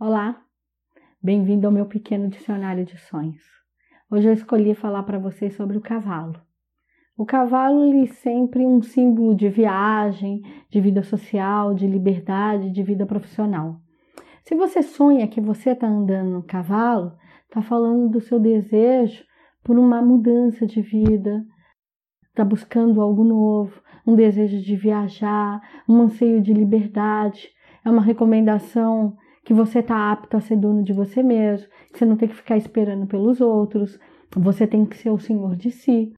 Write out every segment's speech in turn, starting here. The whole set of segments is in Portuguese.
Olá, bem-vindo ao meu pequeno dicionário de sonhos. Hoje eu escolhi falar para vocês sobre o cavalo. O cavalo é sempre um símbolo de viagem, de vida social, de liberdade, de vida profissional. Se você sonha que você está andando no cavalo, está falando do seu desejo por uma mudança de vida, está buscando algo novo, um desejo de viajar, um anseio de liberdade. É uma recomendação que você está apto a ser dono de você mesmo, que você não tem que ficar esperando pelos outros, você tem que ser o senhor de si.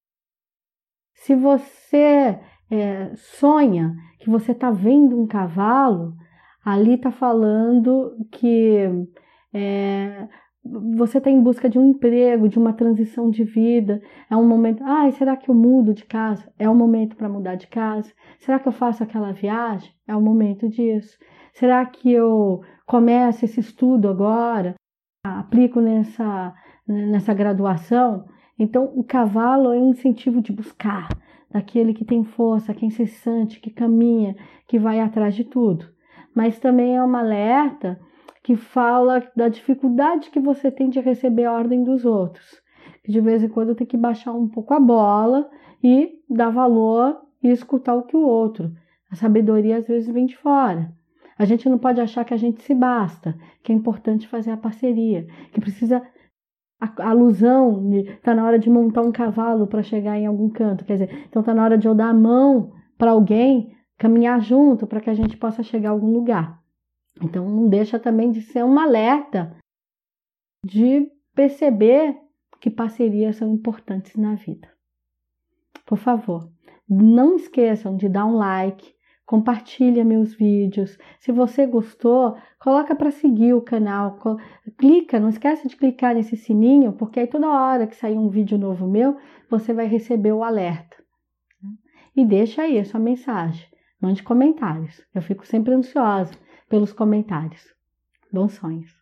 Se você é, sonha que você está vendo um cavalo, ali está falando que é, você está em busca de um emprego, de uma transição de vida. É um momento. Ah, será que eu mudo de casa? É o um momento para mudar de casa. Será que eu faço aquela viagem? É o momento disso. Será que eu começo esse estudo agora? Aplico nessa, nessa graduação? Então, o cavalo é um incentivo de buscar, daquele que tem força, que é incessante, que caminha, que vai atrás de tudo. Mas também é uma alerta que fala da dificuldade que você tem de receber a ordem dos outros. De vez em quando tem que baixar um pouco a bola e dar valor e escutar o que o outro. A sabedoria às vezes vem de fora. A gente não pode achar que a gente se basta, que é importante fazer a parceria, que precisa a alusão, está na hora de montar um cavalo para chegar em algum canto, quer dizer, então está na hora de eu dar a mão para alguém, caminhar junto para que a gente possa chegar a algum lugar. Então não deixa também de ser um alerta de perceber que parcerias são importantes na vida. Por favor, não esqueçam de dar um like, compartilha meus vídeos. Se você gostou, coloca para seguir o canal, clica, não esquece de clicar nesse sininho, porque aí toda hora que sair um vídeo novo meu, você vai receber o alerta. E deixa aí a sua mensagem, mande comentários. Eu fico sempre ansiosa pelos comentários. Bons sonhos.